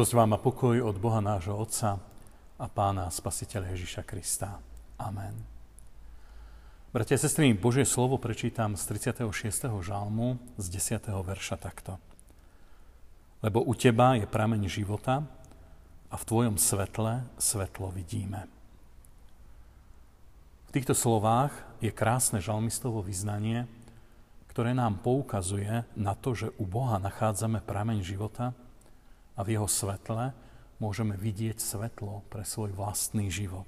Milosť vám a pokoj od Boha nášho Otca a Pána Spasiteľa Ježiša Krista. Amen. Bratia a sestry, Božie slovo prečítam z 36. žalmu z 10. verša takto. Lebo u Teba je prameň života a v Tvojom svetle svetlo vidíme. V týchto slovách je krásne žalmistovo vyznanie, ktoré nám poukazuje na to, že u Boha nachádzame prameň života – a v jeho svetle môžeme vidieť svetlo pre svoj vlastný život.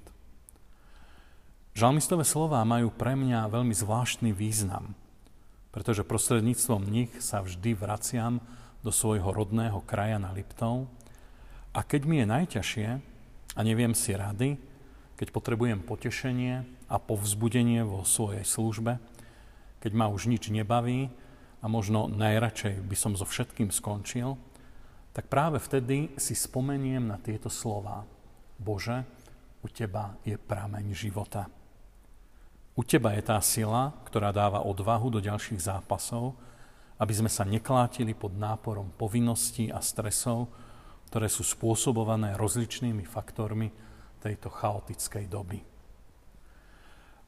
Žalmistové slová majú pre mňa veľmi zvláštny význam, pretože prostredníctvom nich sa vždy vraciam do svojho rodného kraja na Liptov a keď mi je najťažšie a neviem si rady, keď potrebujem potešenie a povzbudenie vo svojej službe, keď ma už nič nebaví a možno najradšej by som so všetkým skončil – tak práve vtedy si spomeniem na tieto slova. Bože, u Teba je prameň života. U Teba je tá sila, ktorá dáva odvahu do ďalších zápasov, aby sme sa neklátili pod náporom povinností a stresov, ktoré sú spôsobované rozličnými faktormi tejto chaotickej doby.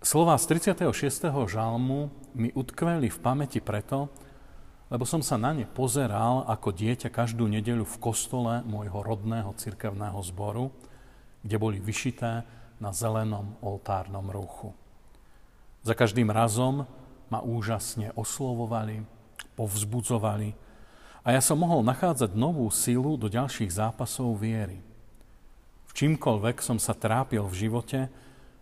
Slová z 36. žalmu mi utkveli v pamäti preto, lebo som sa na ne pozeral ako dieťa každú nedeľu v kostole môjho rodného cirkevného zboru, kde boli vyšité na zelenom oltárnom ruchu. Za každým razom ma úžasne oslovovali, povzbudzovali a ja som mohol nachádzať novú silu do ďalších zápasov viery. V čímkoľvek som sa trápil v živote,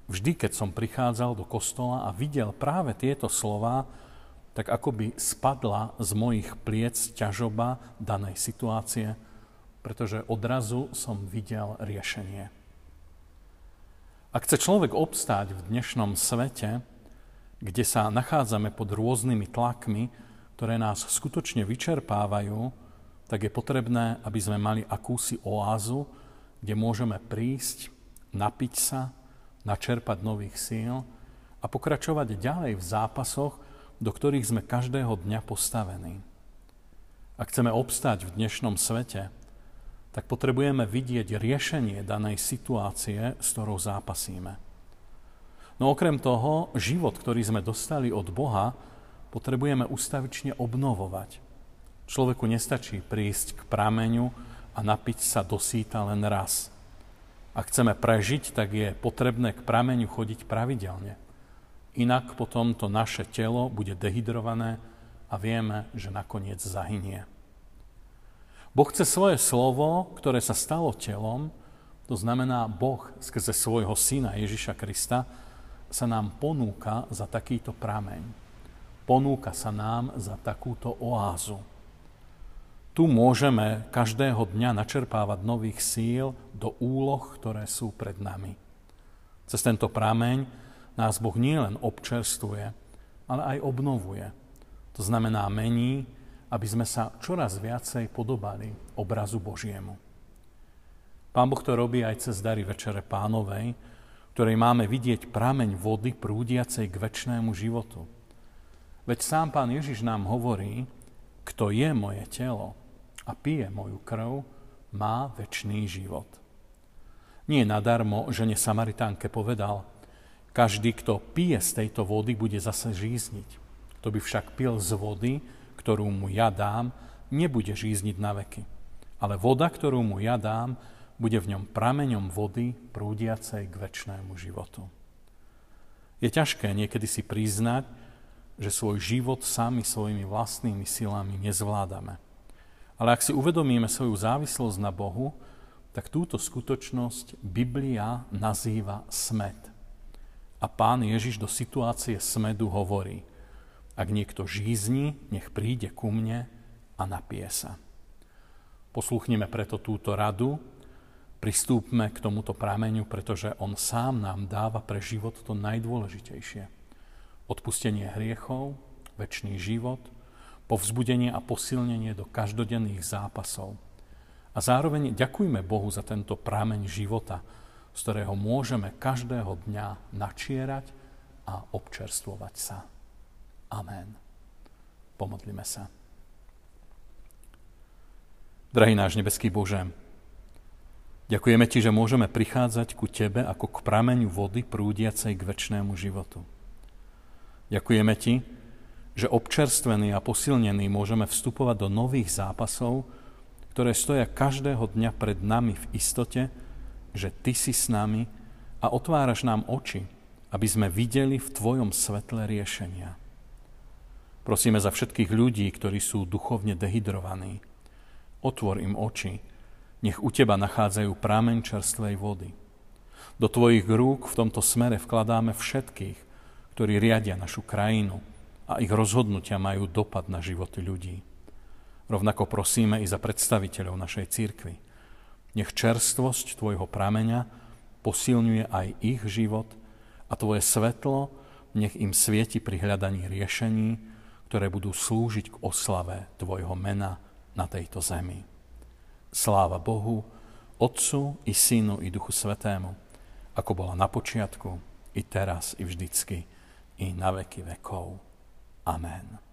vždy keď som prichádzal do kostola a videl práve tieto slová, tak ako by spadla z mojich pliec ťažoba danej situácie, pretože odrazu som videl riešenie. Ak chce človek obstáť v dnešnom svete, kde sa nachádzame pod rôznymi tlakmi, ktoré nás skutočne vyčerpávajú, tak je potrebné, aby sme mali akúsi oázu, kde môžeme prísť, napiť sa, načerpať nových síl a pokračovať ďalej v zápasoch, do ktorých sme každého dňa postavení. Ak chceme obstať v dnešnom svete, tak potrebujeme vidieť riešenie danej situácie, s ktorou zápasíme. No okrem toho, život, ktorý sme dostali od Boha, potrebujeme ustavične obnovovať. Človeku nestačí prísť k prameňu a napiť sa do síta len raz. Ak chceme prežiť, tak je potrebné k prameňu chodiť pravidelne. Inak potom to naše telo bude dehydrované a vieme, že nakoniec zahynie. Boh chce svoje slovo, ktoré sa stalo telom, to znamená Boh skrze svojho syna Ježiša Krista, sa nám ponúka za takýto prameň. Ponúka sa nám za takúto oázu. Tu môžeme každého dňa načerpávať nových síl do úloh, ktoré sú pred nami. Cez tento prameň nás Boh nielen občerstvuje, ale aj obnovuje. To znamená mení, aby sme sa čoraz viacej podobali obrazu Božiemu. Pán Boh to robí aj cez dary Večere Pánovej, ktorej máme vidieť prameň vody prúdiacej k väčšnému životu. Veď sám Pán Ježiš nám hovorí, kto je moje telo a pije moju krv, má väčší život. Nie nadarmo, že Samaritánke povedal, každý, kto pije z tejto vody, bude zase žízniť. Kto by však pil z vody, ktorú mu ja dám, nebude žízniť na veky. Ale voda, ktorú mu ja dám, bude v ňom prameňom vody prúdiacej k väčšnému životu. Je ťažké niekedy si priznať, že svoj život sami svojimi vlastnými silami nezvládame. Ale ak si uvedomíme svoju závislosť na Bohu, tak túto skutočnosť Biblia nazýva smet. A pán Ježiš do situácie smedu hovorí, ak niekto žízni, nech príde ku mne a napije sa. Posluchnime preto túto radu, pristúpme k tomuto prameňu, pretože on sám nám dáva pre život to najdôležitejšie. Odpustenie hriechov, väčší život, povzbudenie a posilnenie do každodenných zápasov. A zároveň ďakujme Bohu za tento prameň života, z ktorého môžeme každého dňa načierať a občerstvovať sa. Amen. Pomodlime sa. Drahý náš nebeský Bože, Ďakujeme Ti, že môžeme prichádzať ku Tebe ako k prameňu vody prúdiacej k väčšnému životu. Ďakujeme Ti, že občerstvení a posilnení môžeme vstupovať do nových zápasov, ktoré stoja každého dňa pred nami v istote, že Ty si s nami a otváraš nám oči, aby sme videli v Tvojom svetle riešenia. Prosíme za všetkých ľudí, ktorí sú duchovne dehydrovaní. Otvor im oči, nech u Teba nachádzajú prámeň čerstvej vody. Do Tvojich rúk v tomto smere vkladáme všetkých, ktorí riadia našu krajinu a ich rozhodnutia majú dopad na životy ľudí. Rovnako prosíme i za predstaviteľov našej církvy. Nech čerstvosť Tvojho prameňa posilňuje aj ich život a Tvoje svetlo nech im svieti pri hľadaní riešení, ktoré budú slúžiť k oslave Tvojho mena na tejto zemi. Sláva Bohu, Otcu i Synu i Duchu Svetému, ako bola na počiatku, i teraz, i vždycky, i na veky vekov. Amen.